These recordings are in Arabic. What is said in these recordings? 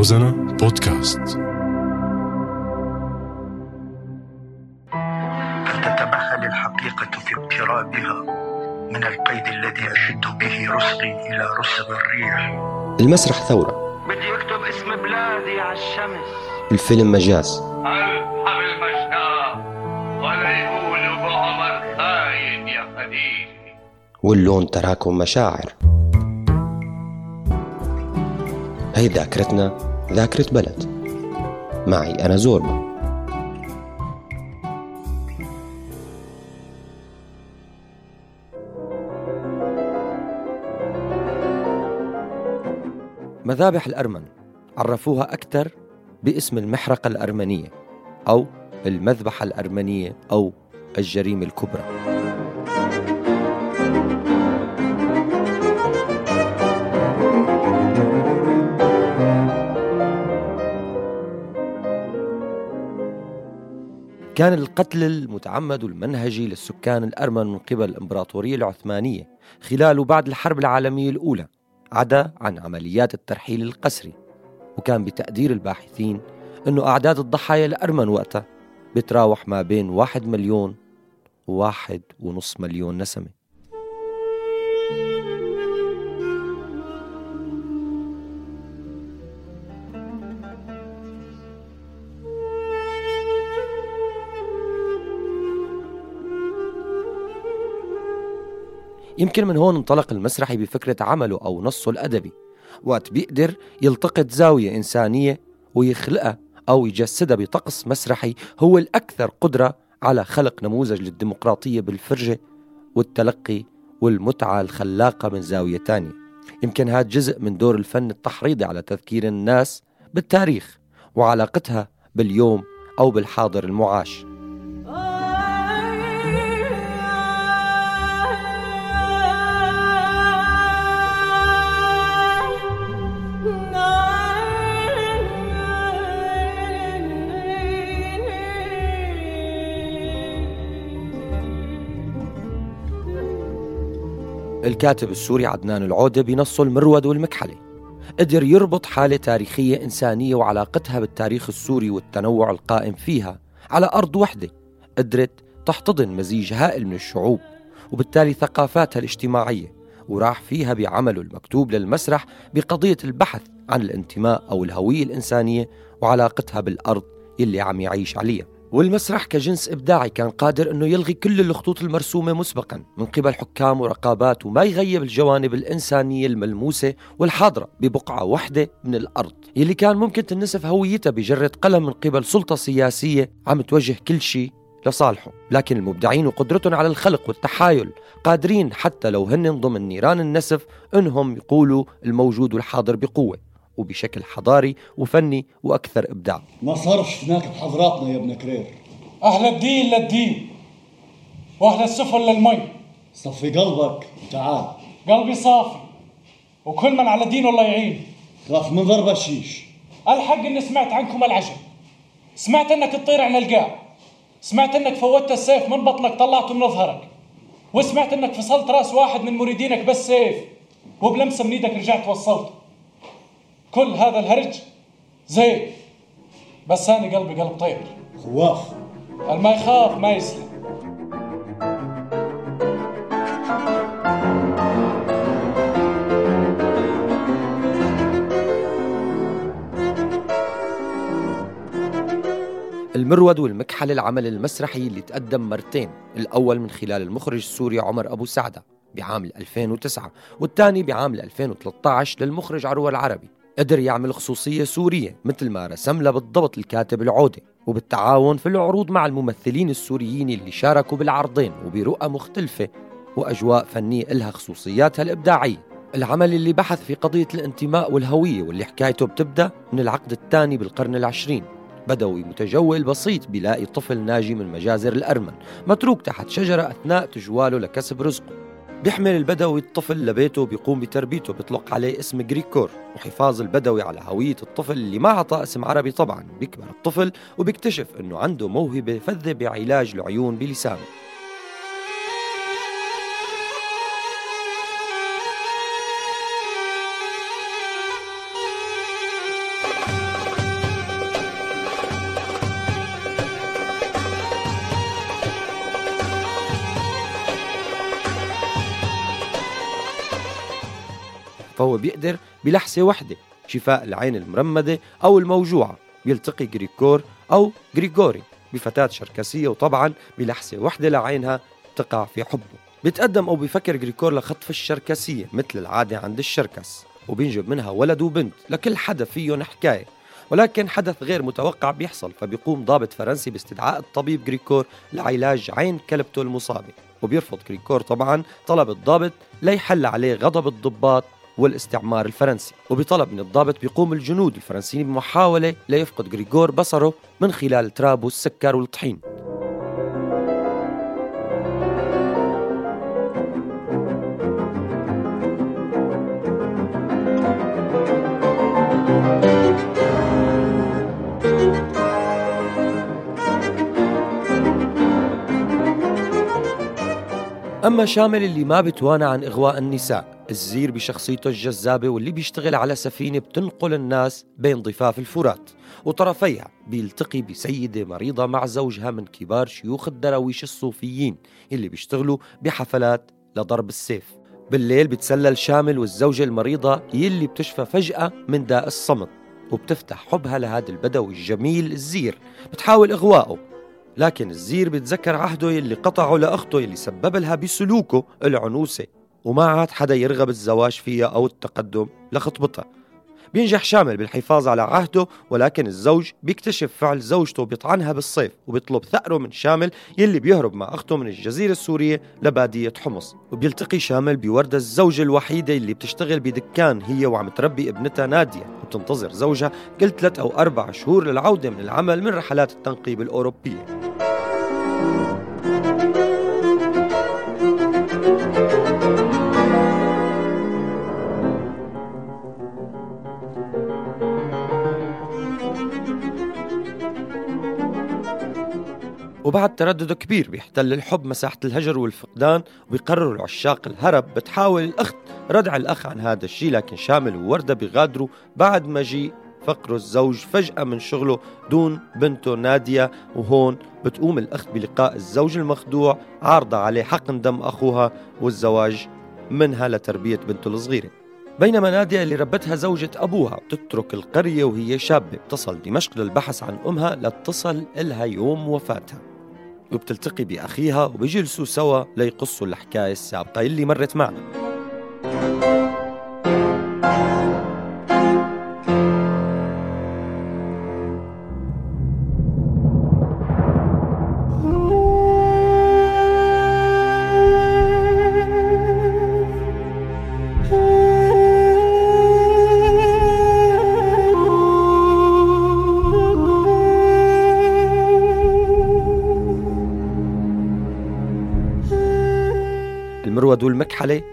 روزانا بودكاست. فلتتمهل الحقيقة في اقترابها من القيد الذي أشد به رسغي إلى رسغ الريح. المسرح ثورة. بدي أكتب اسم بلادي على الشمس. الفيلم مجاز. ألحم المشتاق ولا يقولوا بعمر خاين يا خديجة واللون تراكم مشاعر. هي ذاكرتنا ذاكرة بلد. معي أنا زوربا مذابح الأرمن عرفوها أكثر باسم المحرقة الأرمنية أو المذبحة الأرمنية أو الجريمة الكبرى. كان القتل المتعمد المنهجي للسكان الأرمن من قبل الإمبراطورية العثمانية خلال وبعد الحرب العالمية الأولى عدا عن عمليات الترحيل القسري. وكان بتقدير الباحثين أنه أعداد الضحايا الأرمن وقتها بتراوح ما بين واحد مليون وواحد ونص مليون نسمة. يمكن من هون انطلق المسرحي بفكرة عمله أو نصه الأدبي. وقت بيقدر يلتقط زاوية إنسانية ويخلقها أو يجسدها بطقس مسرحي هو الأكثر قدرة على خلق نموذج للديمقراطية بالفرجة والتلقي والمتعة الخلاقة من زاوية تانية. يمكن هذا جزء من دور الفن التحريضي على تذكير الناس بالتاريخ وعلاقتها باليوم أو بالحاضر المعاش. الكاتب السوري عدنان العودة بنصه المرود والمكحلة قدر يربط حالة تاريخية إنسانية وعلاقتها بالتاريخ السوري والتنوع القائم فيها على أرض وحدة قدرت تحتضن مزيج هائل من الشعوب وبالتالي ثقافاتها الاجتماعية وراح فيها بعمله المكتوب للمسرح بقضية البحث عن الانتماء أو الهوية الإنسانية وعلاقتها بالأرض يلي عم يعيش عليها. والمسرح كجنس إبداعي كان قادر أنه يلغي كل الخطوط المرسومة مسبقا من قبل حكام ورقابات وما يغيب الجوانب الإنسانية الملموسة والحاضرة ببقعة واحدة من الأرض. يلي كان ممكن تنسف هويتها بجرة قلم من قبل سلطة سياسية عم توجه كل شيء لصالحه. لكن المبدعين وقدرتهم على الخلق والتحايل قادرين حتى لو هن ضمن نيران النسف إنهم يقولوا الموجود والحاضر بقوة. وبشكل حضاري وفني وأكثر إبداع. ما صارش هناك بحضراتنا يا ابن كرير. أهل الدين للدين وأهل السفن للمي. صفي قلبك وتعال قلبي صافي وكل من على دينه الله يعين. خاف من ضرب الشيش. الحق إني سمعت عنكم العجب. سمعت إنك تطير عن القاع. سمعت إنك فوتت السيف من بطنك طلعته من ظهرك. وسمعت إنك فصلت رأس واحد من مريدينك بالسيف. وبلمسة من إيدك رجعت وصلته كل هذا الهرج. زين. بس أنا قلبي قلب طير. خواف. الما يخاف ما يسلم. المرود والمكحل العمل المسرحي اللي تقدم مرتين. الأول من خلال المخرج السوري عمر أبو سعدة بعام 2009 والثاني بعام 2013 للمخرج عروة العربي. قدر يعمل خصوصية سورية مثل ما رسم لها بالضبط الكاتب العودة وبالتعاون في العروض مع الممثلين السوريين اللي شاركوا بالعرضين وبرؤى مختلفة وأجواء فنية إلها خصوصياتها الإبداعية. العمل اللي بحث في قضية الانتماء والهوية واللي حكايته بتبدأ من العقد الثاني بالقرن العشرين. بدوي متجول بسيط بيلاقي طفل ناجي من مجازر الأرمن متروك تحت شجرة أثناء تجواله لكسب رزقه. بيحمل البدوي الطفل لبيته وبيقوم بتربيته بيطلق عليه اسم جريكور. وحفاظ البدوي على هوية الطفل اللي ما عطى اسم عربي طبعا. بيكبر الطفل وبيكتشف إنه عنده موهبة فذة بعلاج العيون بلسانه. فهو بيقدر بلحسة وحدة شفاء العين المرمدة أو الموجوعة. بيلتقي جريكور أو جريغوري بفتاة شركسية وطبعا بلحسة وحدة لعينها تقع في حبه. بيتقدم أو بيفكر جريكور لخطف الشركسية مثل العادة عند الشركس وبينجب منها ولد وبنت. لكل حدا فيهم حكاية ولكن حدث غير متوقع بيحصل فبيقوم ضابط فرنسي باستدعاء الطبيب جريكور لعلاج عين كلبته المصابة. وبيرفض جريكور طبعا طلب الضابط ليحل عليه غضب الضباط. والاستعمار الفرنسي. وبطلب من الضابط بيقوم الجنود الفرنسيين بمحاولة ليفقد غريغور بصره من خلال ترابه السكر والطحين. أما شامل اللي ما بتوانى عن إغواء النساء الزير بشخصيته الجذابة واللي بيشتغل على سفينة بتنقل الناس بين ضفاف الفرات وطرفيها بيلتقي بسيدة مريضة مع زوجها من كبار شيوخ الدراويش الصوفيين اللي بيشتغلوا بحفلات لضرب السيف. بالليل بتسلل شامل والزوجة المريضة يلي بتشفى فجأة من داء الصمت وبتفتح حبها لهذا البدوي الجميل الزير بتحاول إغواءه لكن الزير بتذكر عهده يلي قطعه لأخته يلي سبب لها بسلوكه العنوسة وما عاد حدا يرغب الزواج فيها أو التقدم لخطبتها. بينجح شامل بالحفاظ على عهده ولكن الزوج بيكتشف فعل زوجته بيطعنها بالصيف وبيطلب ثأره من شامل يلي بيهرب مع أخته من الجزيرة السورية لبادية حمص. وبيلتقي شامل بوردة الزوجة الوحيدة اللي بتشتغل بدكان هي وعم تربي ابنتها نادية وبتنتظر زوجها كل ثلاث أو أربع شهور للعودة من العمل من رحلات التنقيب الأوروبية. وبعد تردد كبير بيحتل الحب مساحة الهجر والفقدان وبيقرروا العشاق الهرب. بتحاول الأخت ردع الأخ عن هذا الشيء لكن شامل ووردة بيغادروا بعد مجيء فقره الزوج فجأة من شغله دون بنته نادية. وهون بتقوم الأخت بلقاء الزوج المخدوع عارضة عليه حقن دم أخوها والزواج منها لتربية بنته الصغيرة. بينما نادية اللي ربتها زوجة أبوها تترك القرية وهي شابة تصل دمشق للبحث عن أمها لتصل إلها يوم وفاتها. وبتلتقي بأخيها وبيجلسوا سوا ليقصوا الحكاية السابقة. اللي مرت معنا.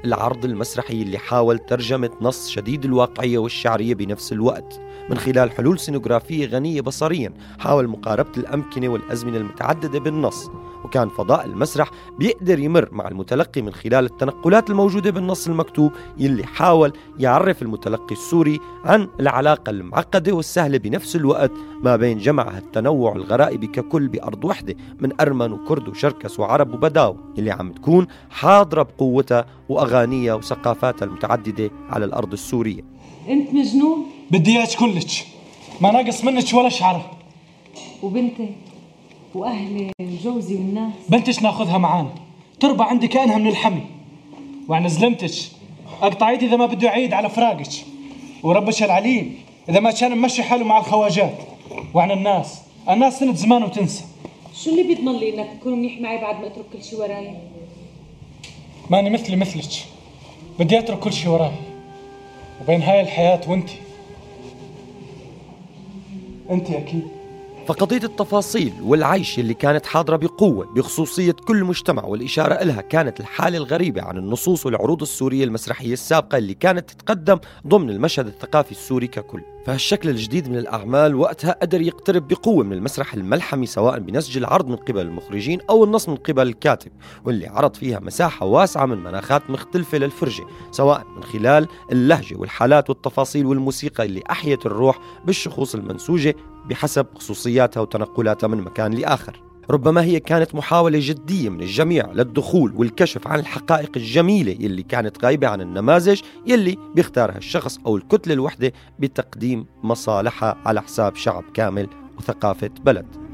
العرض المسرحي اللي حاول ترجمة نص شديد الواقعية والشعرية بنفس الوقت. من خلال حلول سينوغرافية غنية بصريا حاول مقاربة الأمكنة والأزمنة المتعددة بالنص. وكان فضاء المسرح بيقدر يمر مع المتلقي من خلال التنقلات الموجودة بالنص المكتوب يلي حاول يعرف المتلقي السوري عن العلاقة المعقدة والسهلة بنفس الوقت ما بين جمع التنوع الغرائبي ككل بأرض وحدة من أرمن وكرد وشركس وعرب وبداو اللي عم تكون حاضرة بقوتها وأغانيها وثقافاتها المتعددة على الأرض السورية. انت مجنون؟ بدي إياك كلش. ما ناقص منك ولا شعرة. وبنتي؟ واهلي وجوزي والناس. بنتش ناخذها معانا. تربى عندي كأنها من الحمي. وعن زلمتك اقطع ايدي إذا ما بده يعيد على فراقك وربش العليم إذا ما كان ممشي حاله مع الخواجات. وعن الناس. الناس سنة زمان وتنسى. شو اللي بيضمن لي إنك تكون منيح معي بعد ما أترك كل شيء وراي؟ ماني مثلي مثلك. بدي أترك كل شيء وراي. وبين هاي الحياة وأنتي. أنتي أكيد. فقضية التفاصيل والعيش اللي كانت حاضرة بقوة بخصوصية كل مجتمع والإشارة إلها كانت الحالة الغريبة عن النصوص والعروض السورية المسرحية السابقة اللي كانت تتقدم ضمن المشهد الثقافي السوري ككل. فهالشكل الجديد من الأعمال وقتها قدر يقترب بقوة من المسرح الملحمي سواء بنسج العرض من قبل المخرجين أو النص من قبل الكاتب واللي عرض فيها مساحة واسعة من مناخات مختلفة للفرجة سواء من خلال اللهجة والحالات والتفاصيل والموسيقى اللي أحيت الروح بالشخوص المنسوجة بحسب خصوصياتها وتنقلاتها من مكان لآخر. ربما هي كانت محاولة جدية من الجميع للدخول والكشف عن الحقائق الجميلة يلي كانت غايبة عن النماذج يلي بيختارها الشخص أو الكتلة الوحدة بتقديم مصالحها على حساب شعب كامل وثقافة بلد.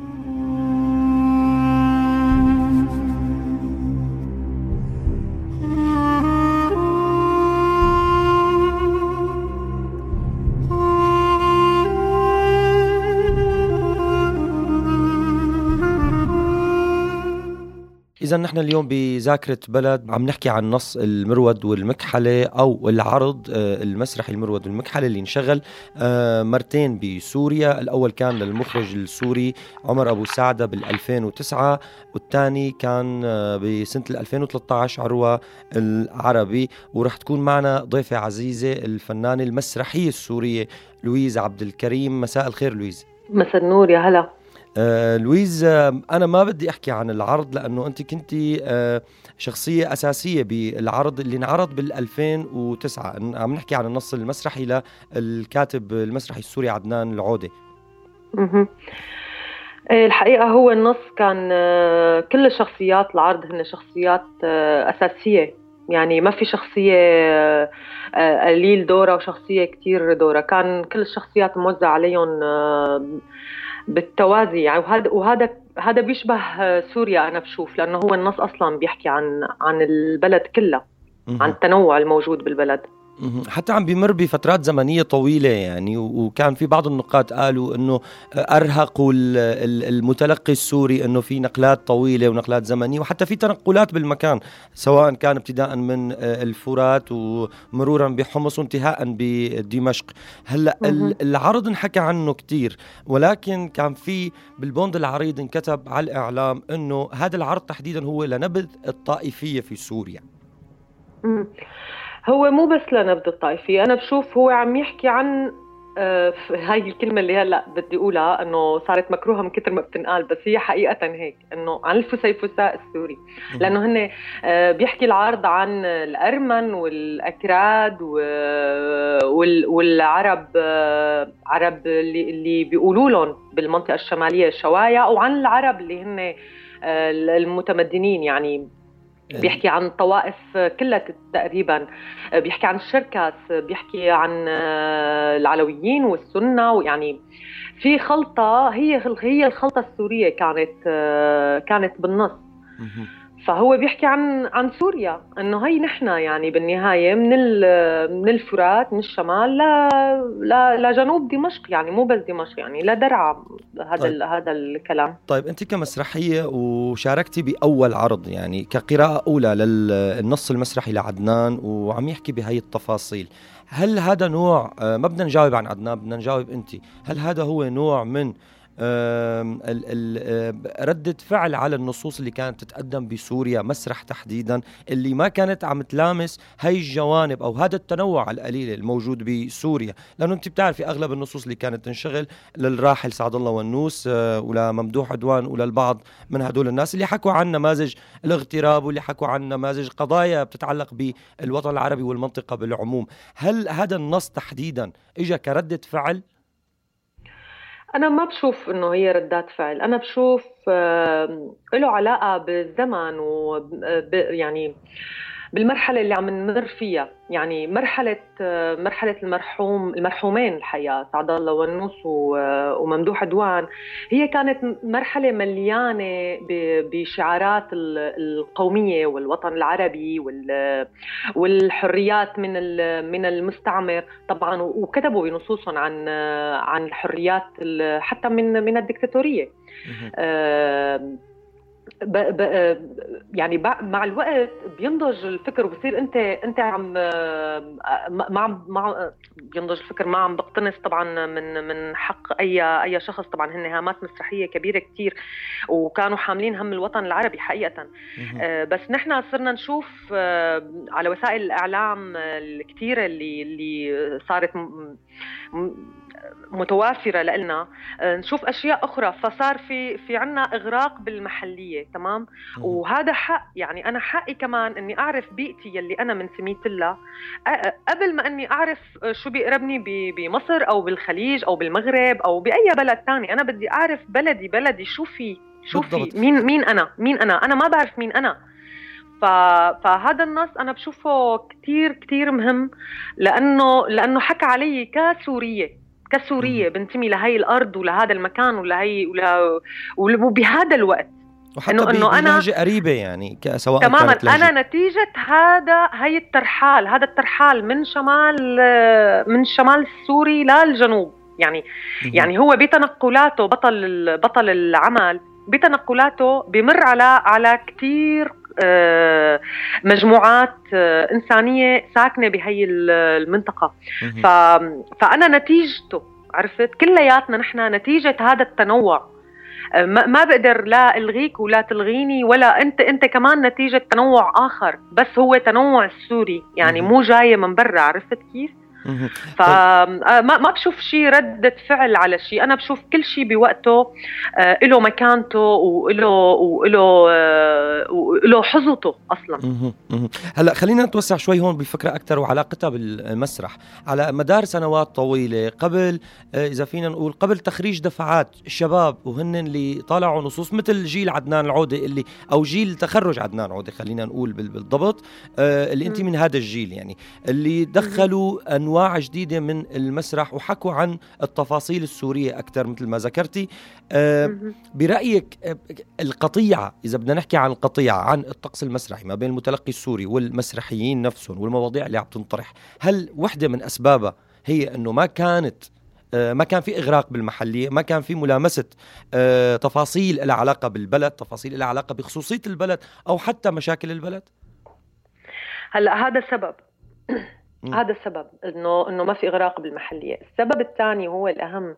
إذا نحن اليوم بذاكرة بلد عم نحكي عن نص المرود والمكحلة أو العرض آه، المسرحي المرود والمكحلة اللي انشغل آه، مرتين بسوريا. الأول كان للمخرج السوري عمر أبو سعدة بال 2009 والثاني كان آه، بسنة 2013 عروة العربي. ورح تكون معنا ضيفة عزيزة الفنانة المسرحية السورية لويز عبد الكريم. مساء الخير لويز. مساء النور يا هلا. آه لويز آه أنا ما بدي أحكي عن العرض لأنه أنت كنتي آه شخصية أساسية بالعرض اللي انعرض بال 2009 عم نحكي عن النص المسرحي للكاتب المسرحي السوري عدنان العودة. إيه، الحقيقة هو النص كان آه، كل الشخصيات العرض هن شخصيات آه، أساسية. يعني ما في شخصية آه، قليل دورها وشخصية كتير دورها. كان كل الشخصيات موزع عليهم بالتوازي يعني وهذا وهذا هذا بيشبه سوريا أنا بشوف لأنه هو النص أصلا بيحكي عن عن البلد كلها عن التنوع الموجود بالبلد. حتى عم بمر بفترات زمنية طويلة يعني وكان في بعض النقاد قالوا إنه ارهقوا ال- ال- المتلقي السوري إنه في نقلات طويلة ونقلات زمنية وحتى في تنقلات بالمكان سواء كان ابتداء من آه، الفرات ومرورا بحمص وانتهاء بدمشق. هلأ العرض انحكى عنه كتير ولكن كان في بالبوند العريض انكتب على الإعلام إنه هذا العرض تحديدا هو لنبذ الطائفية في سوريا. هو مو بس لنبذ الطائفية أنا بشوف هو عم يحكي عن آه، هاي الكلمة اللي هلأ بدي أقولها إنه صارت مكروهة من كثر ما بتنقال بس هي حقيقة هيك إنه عن الفسيفساء السوري. لأنه هن آه، بيحكي العرض عن الأرمن والأكراد و- وال- والعرب آه، عرب اللي اللي بيقولوا لهم بالمنطقة الشمالية الشوايع وعن العرب اللي هن المتمدنين يعني بيحكي عن طوائف كلها تقريبا بيحكي عن الشركس بيحكي عن آه، العلويين والسنة ويعني في خلطة هي هي الخلطة السورية كانت آه، كانت بالنص. فهو بيحكي عن عن سوريا إنه هي نحن يعني بالنهاية من ال- من الفرات من الشمال ل لجنوب دمشق يعني مو بس دمشق يعني لدرعا هذا طيب. هذا الكلام. طيب أنت كمسرحية وشاركتي بأول عرض يعني كقراءة أولى للنص المسرحي لعدنان وعم يحكي بهي التفاصيل. هل هذا نوع آه، ما بدنا نجاوب عن عدنان بدنا نجاوب أنت. هل هذا هو نوع من ردة فعل على النصوص اللي كانت تتقدم بسوريا مسرح تحديدا اللي ما كانت عم تلامس هاي الجوانب أو هذا التنوع القليل الموجود بسوريا. لأنه أنت بتعرفي أغلب النصوص اللي كانت تنشغل للراحل سعد الله ونوس آه، ولممدوح عدوان وللبعض من هدول الناس اللي حكوا عن نماذج الاغتراب واللي حكوا عن نماذج قضايا بتتعلق بالوطن العربي والمنطقة بالعموم. هل هذا النص تحديدا اجى كردة فعل؟ أنا ما بشوف إنه هي ردات فعل، أنا بشوف آه، له علاقة بالزمن و يعني بالمرحلة اللي عم نمر فيها، يعني مرحلة آه، مرحلة المرحوم المرحومين الحقيقة سعد الله ونوس وممدوح عدوان هي كانت مرحلة مليانة ب- بشعارات ال- القومية والوطن العربي وال- والحريات من من المستعمر. طبعا وكتبوا بنصوصهم عن عن الحريات ال- حتى من من الدكتاتورية. يعني مع الوقت بينضج الفكر وبصير انت انت عم آه، ما عم ما بينضج الفكر ما عم بقتنص طبعا من من حق أي أي شخص. طبعا هن هامات مسرحية كبيرة كتير وكانوا حاملين هم الوطن العربي حقيقه آه، بس نحن صرنا نشوف آه، على وسائل الإعلام الكثيره اللي اللي صارت متوافرة لنا نشوف أشياء أخرى. فصار في في عنا إغراق بالمحلية تمام؟ وهذا حق يعني أنا حقي كمان إني أعرف بيئتي يلي أنا منتميت لها قبل ما إني أعرف شو بيقربني بمصر أو بالخليج أو بالمغرب أو بأي بلد تاني أنا بدي أعرف بلدي بلدي شو في شو في. مين مين أنا مين أنا؟ أنا ما بعرف مين أنا. فهذا النص أنا بشوفه كتير كتير مهم لأنه لأنه حكى علي كسورية. كسورية بنتمي لهي الأرض ولهذا المكان ولهي ولا وبهذا الوقت. وحتى إنه- إنه أنا- بلهجة قريبة يعني سواء تماما. أنا نتيجة هذا هي الترحال هذا الترحال من شمال من الشمال السوري للجنوب يعني. يعني هو بتنقلاته بطل بطل العمل بتنقلاته بمر على على كثير مجموعات آه، إنسانية ساكنة بهي ال- المنطقة. ف... فأنا نتيجته عرفت كلياتنا نحن نتيجة هذا التنوع آه، ما ما بقدر لا ألغيك ولا تلغيني ولا انت أنت كمان نتيجة تنوع آخر بس هو تنوع السوري يعني. مو جاية من برا عرفت كيف. فما ما بشوف شيء ردة فعل على شيء أنا بشوف كل شيء بوقته آه، له مكانته وله وله آه، وله حظته أصلا. هلا خلينا نتوسع شوي هون بالفكرة أكثر وعلاقتها بالمسرح. على مدار سنوات طويلة قبل آه، إذا فينا نقول قبل تخريج دفعات الشباب وهن اللي طالعوا نصوص مثل جيل عدنان العودة اللي أو جيل تخرج عدنان عوده خلينا نقول بال- بالضبط آه، اللي مم. من هذا الجيل يعني اللي دخلوا أنواع جديدة من المسرح وحكوا عن التفاصيل السورية أكثر مثل ما ذكرتي. آه،. برأيك آه، القطيعة إذا بدنا نحكي عن القطيعة عن الطقس المسرحي ما بين المتلقي السوري والمسرحيين نفسهم والمواضيع اللي عم تنطرح هل وحدة من أسبابها هي إنه ما كانت آه، ما كان في إغراق بالمحلية ما كان في ملامسة تفاصيل لها علاقة بالبلد تفاصيل لها علاقة بخصوصية البلد أو حتى مشاكل البلد؟ هلأ هذا سبب. هذا السبب إنه إنه ما في اغراق بالمحلية، السبب الثاني هو الأهم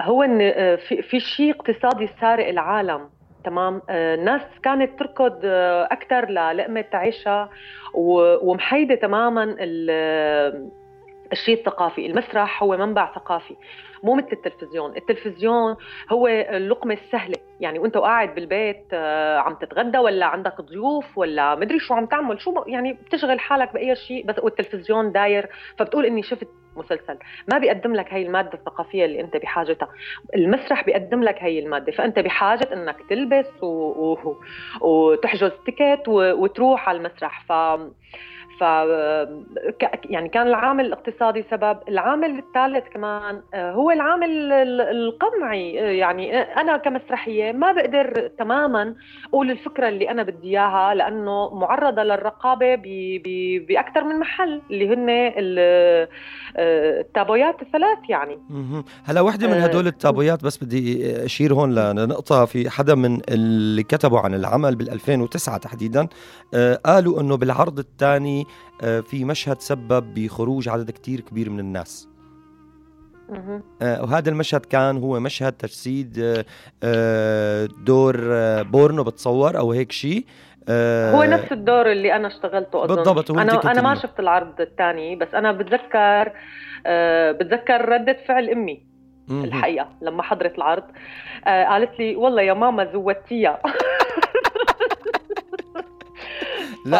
هو إن آه، في في شيء اقتصادي سارق العالم تمام؟ آه، الناس كانت تركض آه، أكثر للقمه عيشها و- ومحيدة تماما الشيء الثقافي المسرح هو منبع ثقافي مو مثل التلفزيون. التلفزيون هو اللقمة السهلة. يعني وأنت وقاعد بالبيت آه، عم تتغدى ولا عندك ضيوف ولا مدري شو عم تعمل شو يعني بتشغل حالك بأي شيء بس والتلفزيون داير. فبتقول إني شفت مسلسل. ما بيقدم لك هاي المادة الثقافية اللي أنت بحاجتها. المسرح بيقدم لك هاي المادة. فأنت بحاجة إنك تلبس و... و... وتحجز تيكت و... وتروح على المسرح. ف ف ك- يعني كان العامل الاقتصادي سبب العامل الثالث كمان آه، هو العامل ال- القمعي آه، يعني أنا كمسرحية ما بقدر تماما أقول الفكرة اللي أنا بدي إياها لأنه معرضة للرقابة بأكثر من محل اللي هن ال- آه، التابويات الثلاث يعني. هلا وحدة من آه. هدول التابويات بس بدي أشير هون لنقطة في حدا من اللي كتبوا عن العمل بال 2009 تحديدا آه، قالوا إنه بالعرض الثاني في مشهد سبب بخروج عدد كتير كبير من الناس. آه، وهذا المشهد كان هو مشهد تجسيد آه، آه، دور آه، بورنو بتصور أو هيك شيء آه، هو نفس الدور اللي أنا اشتغلته أظن بالضبط، هو أنا أنا ما. شفت العرض الثاني بس أنا بتذكر آه، بتذكر ردة فعل أمي. الحقيقة لما حضرت العرض آه قالت لي والله يا ماما زودتيها لا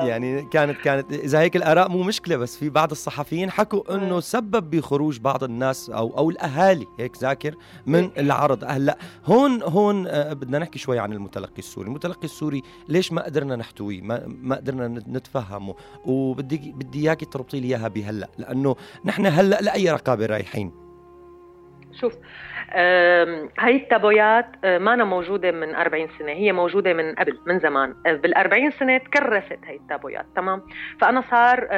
ف- يعني كانت كانت إذا هيك الآراء مو مشكلة بس في بعض الصحفيين حكوا إنه. سبب بخروج بعض الناس أو أو الأهالي هيك ذاكر من العرض. هلأ هون هون آه، بدنا نحكي شوي عن المتلقي السوري. المتلقي السوري ليش ما قدرنا نحتويه؟ ما, ما قدرنا نت- نتفهمه؟ وبدي بدي إياكي تربطي لي إياها بهلأ لأنه نحن هلأ لأي رقابة رايحين. شوف هاي التابويات آه، ما أنا موجودة من 40 سنة هي موجودة من قبل من زمان. آه، بال 40 سنة تكرست هاي التابويات تمام؟ فأنا صار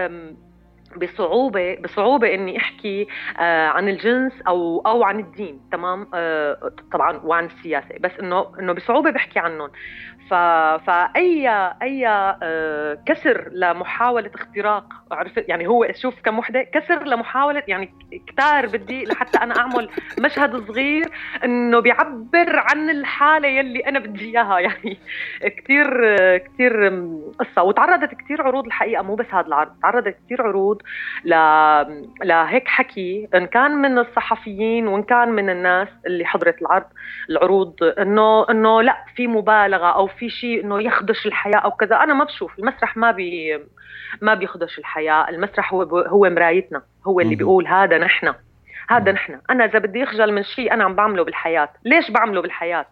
بصعوبة بصعوبة إني أحكي آه، عن الجنس أو أو عن الدين تمام؟ طبعا وعن السياسة بس إنه إنه بصعوبة بحكي عنهم. ف... فأي أي آه، كسر لمحاولة اختراق عرفت يعني هو شوف كم وحدة كسر لمحاولة يعني كتار بدي لحتى أنا أعمل مشهد صغير إنه بيعبر عن الحالة يلي أنا بدي إياها. يعني كثير كثير قصة. وتعرضت كثير عروض الحقيقة مو بس هذا العرض تعرضت كثير عروض ل... لهيك حكي. إن كان من الصحفيين وإن كان من الناس اللي حضرت العرض العروض إنه إنه لا في مبالغة أو في شيء إنه يخدش الحياة أو كذا. أنا ما بشوف المسرح ما بي ما بيخدش الحياة. المسرح هو هو مرايتنا هو اللي. بيقول هذا نحن هذا نحن. أنا إذا بدي اخجل من شيء أنا عم بعمله بالحياة. ليش بعمله بالحياة.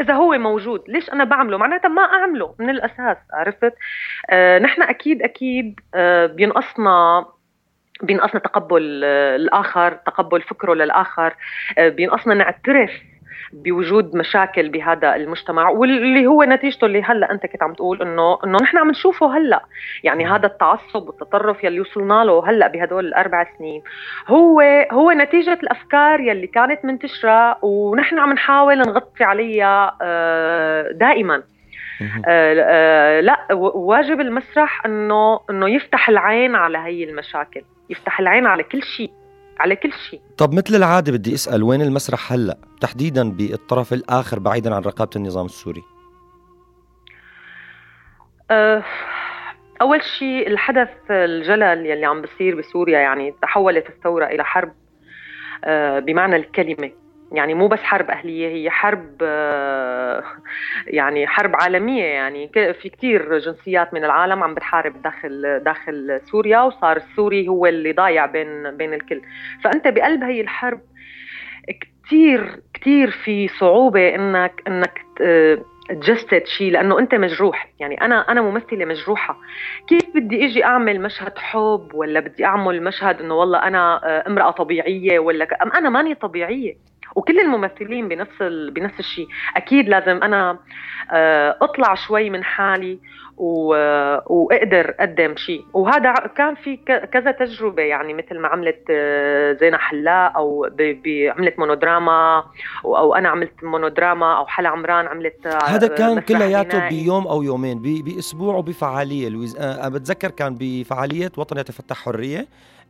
إذا هو موجود ليش أنا بعمله؟ معناتها ما أعمله من الأساس عرفت؟ آه نحن أكيد أكيد آه بينقصنا بينقصنا تقبل آه الآخر تقبل فكره للآخر آه بينقصنا نعترف بوجود مشاكل بهذا المجتمع واللي هو نتيجته اللي هلأ أنت كنت عم تقول إنه إنه نحن عم نشوفه هلأ. يعني هذا التعصب والتطرف يلي وصلنا له هلأ بهدول الأربع سنين. هو هو نتيجة الأفكار يلي كانت منتشرة ونحن عم نحاول نغطي عليها آه، دائما. آه، آه، لأ واجب المسرح إنه إنه يفتح العين على هي المشاكل يفتح العين على كل شيء. على كل شيء. طب مثل العادة بدي أسأل وين المسرح هلأ؟ تحديدا بالطرف الآخر بعيدا عن رقابة النظام السوري. آه، أول شيء الحدث الجلل يلي عم بصير بسوريا يعني تحولت الثورة إلى حرب آه، بمعنى الكلمة. يعني مو بس حرب أهلية هي حرب آه، يعني حرب عالمية يعني. في كتير جنسيات من العالم عم بتحارب داخل داخل سوريا وصار السوري هو اللي ضايع بين بين الكل. فأنت بقلب هي الحرب كتير كتير في صعوبة إنك إنك تجسد شيء لأنه أنت مجروح. يعني أنا أنا ممثلة مجروحة. كيف بدي إجي أعمل مشهد حب ولا بدي أعمل مشهد إنه والله أنا آه، امرأة طبيعية ولا أنا ماني طبيعية؟ وكل الممثلين بنفس ال... بنفس الشيء أكيد لازم أنا آه، أطلع شوي من حالي و... وأقدر أقدم شيء وهذا كان في. كذا تجربة يعني مثل ما عملت آه، زينة حلاق أو ب... ب... عملت مونودراما أو أنا عملت مونودراما أو حلا عمران عملت آه، هذا كان كلياته. بيوم أو يومين بي- بأسبوع وبفعالية لويز آه، أنا بتذكر كان بفعالية وطن يتفتح حرية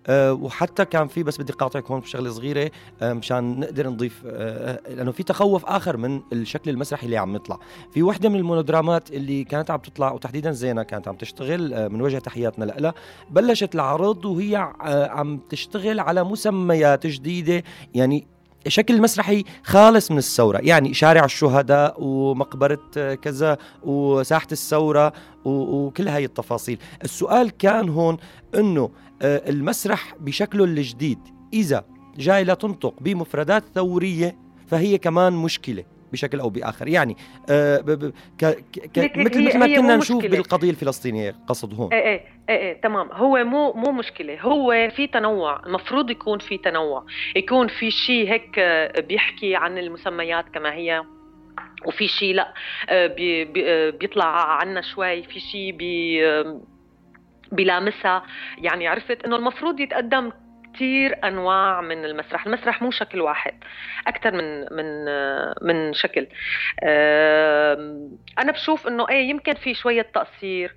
آه، وحتى كان في بس بدي قاطعك هون بشغلة صغيرة آه، مشان نقدر نضيف آه، لأنه في تخوف آخر من الشكل المسرحي اللي عم يطلع. في وحدة من المونودرامات اللي كانت عم تطلع وتحديدا زينة كانت عم تشتغل من وجه تحياتنا لها بلشت العرض وهي عم تشتغل على مسميات جديدة يعني شكل مسرحي خالص من الثورة. يعني شارع الشهداء ومقبرة آه، كذا وساحة الثورة وكل هاي التفاصيل. السؤال كان هون أنه آه، المسرح بشكله الجديد إذا جاي لا تنطق بمفردات ثورية فهي كمان مشكلة. بشكل أو بآخر. يعني آه ب ب ك ك مثل مثل ما كنا نشوف. بالقضية الفلسطينية قصد هون. إيه إيه إيه إيه تمام. هو مو مو مشكلة. هو في تنوع. المفروض يكون في تنوع. يكون في شيء هيك آه، بيحكي عن المسميات كما هي وفي شيء لا آه، بي بي بيطلع عنا شوي. في شيء بي بلامسها يعني عرفت إنه المفروض يتقدم كثير أنواع من المسرح، المسرح مو شكل واحد، أكثر من من من شكل. أنا بشوف إنه إيه يمكن في شوية تقصير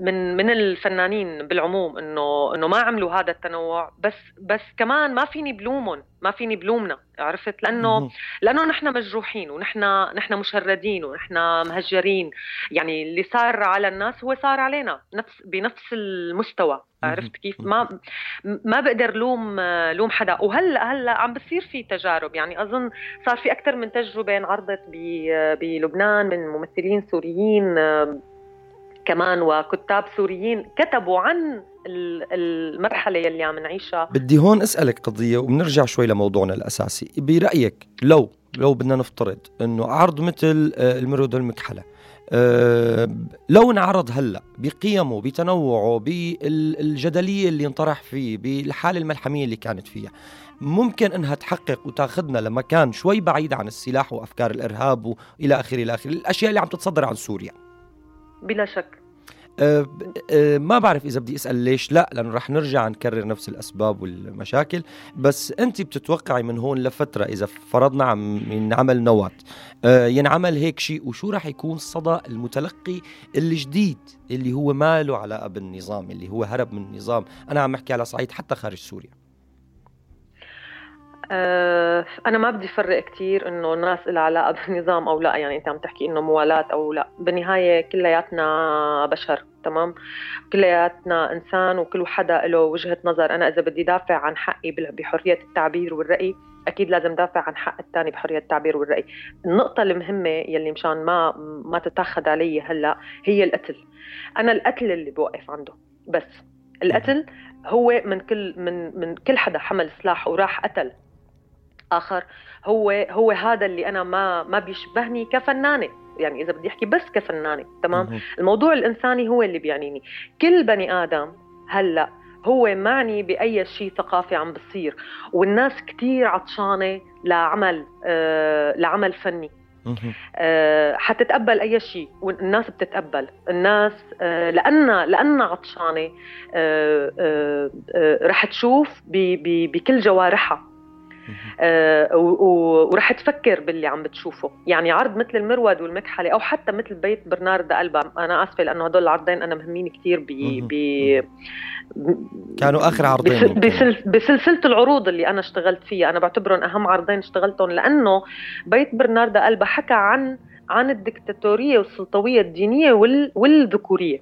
من من الفنانين بالعموم إنه إنه ما عملوا هذا التنوع بس بس كمان ما فيني بلومهم ما فيني بلومنا عرفت؟ لأنه. لأنه نحن مجروحين ونحن نحن مشردين ونحن مهجرين. يعني اللي صار على الناس هو صار علينا نفس بنفس المستوى. عرفت كيف؟ ما ما بقدر لوم لوم حدا. وهلأ هلأ عم بصير في تجارب. يعني أظن صار في أكثر من تجربة انعرضت بلبنان من ممثلين سوريين آم، كمان وكتاب سوريين كتبوا عن ال- المرحلة يلي عم نعيشها. بدي هون أسألك قضية وبنرجع شوي لموضوعنا الأساسي. برأيك لو لو بدنا نفترض إنه عرض مثل آه، المرود المكحلة آه، لو انعرض هلأ بقيمه بتنوعه بالجدلية اللي انطرح فيه بالحالة الملحمية اللي كانت فيها ممكن إنها تحقق وتاخذنا لمكان شوي بعيد عن السلاح وأفكار الإرهاب وإلى آخره إلى آخره الأشياء اللي عم تتصدر عن سوريا؟ بلا شك. ب- أه ما بعرف إذا بدي أسأل ليش لا لأنه رح نرجع نكرر نفس الأسباب والمشاكل. بس أنت بتتوقعي من هون لفترة إذا فرضنا عم ينعمل نواة أه ينعمل هيك شيء وشو رح يكون صدى المتلقي الجديد اللي هو ما له علاقة بالنظام اللي هو هرب من النظام. أنا عم أحكي على صعيد حتى خارج سوريا. أه أنا ما بدي فرق كتير إنه الناس لها علاقة بالنظام أو لا. يعني أنت عم تحكي إنه موالاة أو لا. بالنهاية كلياتنا بشر تمام؟ كلياتنا إنسان وكل حدا له وجهة نظر. أنا إذا بدي دافع عن حقي بحرية التعبير والرأي أكيد لازم دافع عن حق الثاني بحرية التعبير والرأي. النقطة المهمة يلي مشان ما ما تتاخد علي هلأ هي القتل. أنا القتل اللي بوقف عنده. بس القتل هو من كل من من كل حدا حمل سلاح وراح قتل. آخر هو هو هذا اللي أنا ما ما بيشبهني كفنانة. يعني إذا بدي أحكي بس كفنانة تمام. الموضوع الإنساني هو اللي بيعنيني. كل بني آدم هلأ هو معني بأي شيء ثقافي عم بصير والناس كتير عطشانة لعمل آه لعمل فني. آه، حتتقبل أي شيء والناس بتتقبل. الناس آه، لأنها لأنها عطشانة آه، آه، آه، رح تشوف بكل جوارحها. ورح تفكر باللي عم بتشوفه. يعني عرض مثل المرود والمكحلة أو حتى مثل بيت برنارد ألبا. أنا آسفة لأنه هدول العرضين أنا مهمين كثير ب كانوا آخر عرضين. بسل- بسلسلة العروض اللي أنا اشتغلت فيها. أنا بعتبرهم أهم عرضين اشتغلتهم لأنه بيت برناردا ألبا حكى عن عن الدكتاتورية والسلطوية الدينية وال... والذكورية.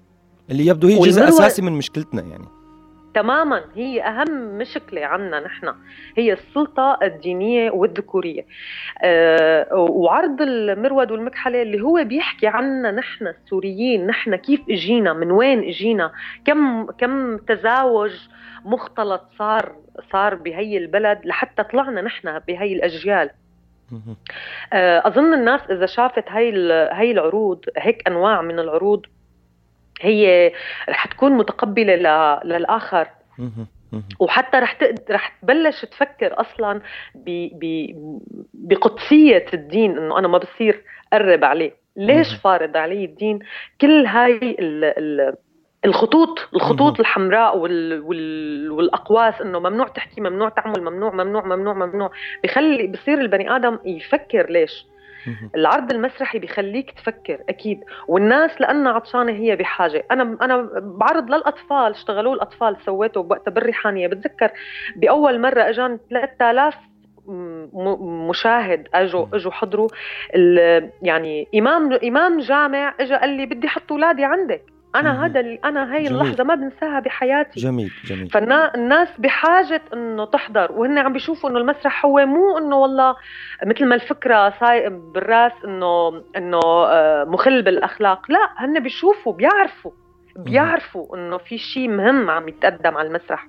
اللي يبدو هي جزء والمروة- أساسي من مشكلتنا يعني. تماما. هي أهم مشكلة عنا نحن. هي السلطة الدينية والذكورية. أه وعرض المرود والمكحلة اللي هو بيحكي عنا نحن السوريين نحن كيف إجينا من وين إجينا كم كم تزاوج مختلط صار صار بهي البلد لحتى طلعنا نحن بهي الأجيال. آه، أظن الناس إذا شافت هاي هاي العروض هيك أنواع من العروض هي رح تكون متقبلة للآخر. وحتى رح تقد... رح تبلش تفكر أصلا ب... ب... بقدسية الدين إنه أنا ما بصير قرب عليه ليش. فارض علي الدين كل هاي ال... ال... الخطوط الخطوط. الحمراء وال... وال... والأقواس إنه ممنوع تحكي ممنوع تعمل ممنوع ممنوع ممنوع ممنوع بخلي بصير البني آدم يفكر ليش. العرض المسرحي بيخليك تفكر أكيد. والناس لانها عطشانة هي بحاجة. أنا أنا بعرض للأطفال اشتغلوه الأطفال سويته بوقتها بالريحانية. بتذكر بأول مرة أجان 3000 م- مشاهد اجوا أجوا حضروا. يعني امام إمام جامع اجى قال لي بدي أحط أولادي عندك. أنا هذا أنا هاي جميل. اللحظة ما بنساها بحياتي. جميل جميل. فالناس بحاجة إنه تحضر وهن عم بيشوفوا إنه المسرح هو مو إنه والله مثل ما الفكرة صاي بالرأس إنه إنه آه، مخل بالأخلاق. لا هن بيشوفوا بيعرفوا بيعرفوا إنه في شيء مهم عم يتقدم على المسرح.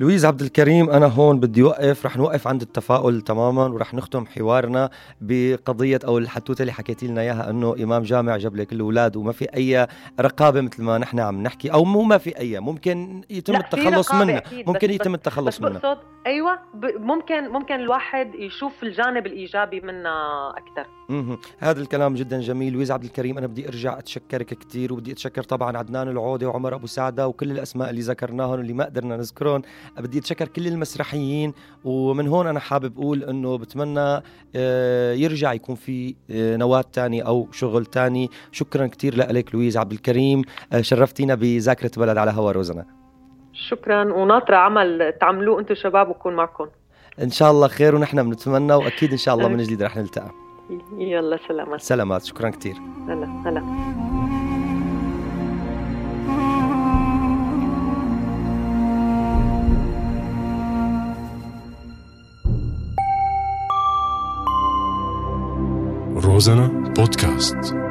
لويز عبد الكريم أنا هون بدي اوقف رح نوقف عند التفاؤل تماما ورح نختم حوارنا بقضية أو الحتوته اللي حكيتي لنا إياها إنه إمام جامع جاب لك الأولاد وما في أي رقابة مثل ما نحن عم نحكي أو مو ما في أي ممكن يتم التخلص منها ممكن بس- يتم التخلص بس منها. بقصد أيوه ممكن ممكن الواحد يشوف الجانب الإيجابي منها أكثر مهم. هذا الكلام جدا جميل. لويز عبد الكريم أنا بدي أرجع أتشكرك كثير وبدي أتشكر طبعا عدنان العودة وعمر أبو سعدة وكل الأسماء اللي ذكرناهم واللي ما قدرنا نذكرهم بدي أتشكر كل المسرحيين ومن هون أنا حابب أقول إنه بتمنى آه، يرجع يكون في آه، نواة تاني أو شغل تاني. شكرا كثير لك لويز عبد الكريم. آه، شرفتينا بذاكرة بلد على هوا روزنا. شكرا وناطرة عمل تعملوه أنتم شباب وكون معكم. إن شاء الله خير ونحن بنتمنى وأكيد إن شاء الله من جديد رح نلتقى. يلا سلامات. سلامات شكرا كثير هلا هلا. روزانا بودكاست.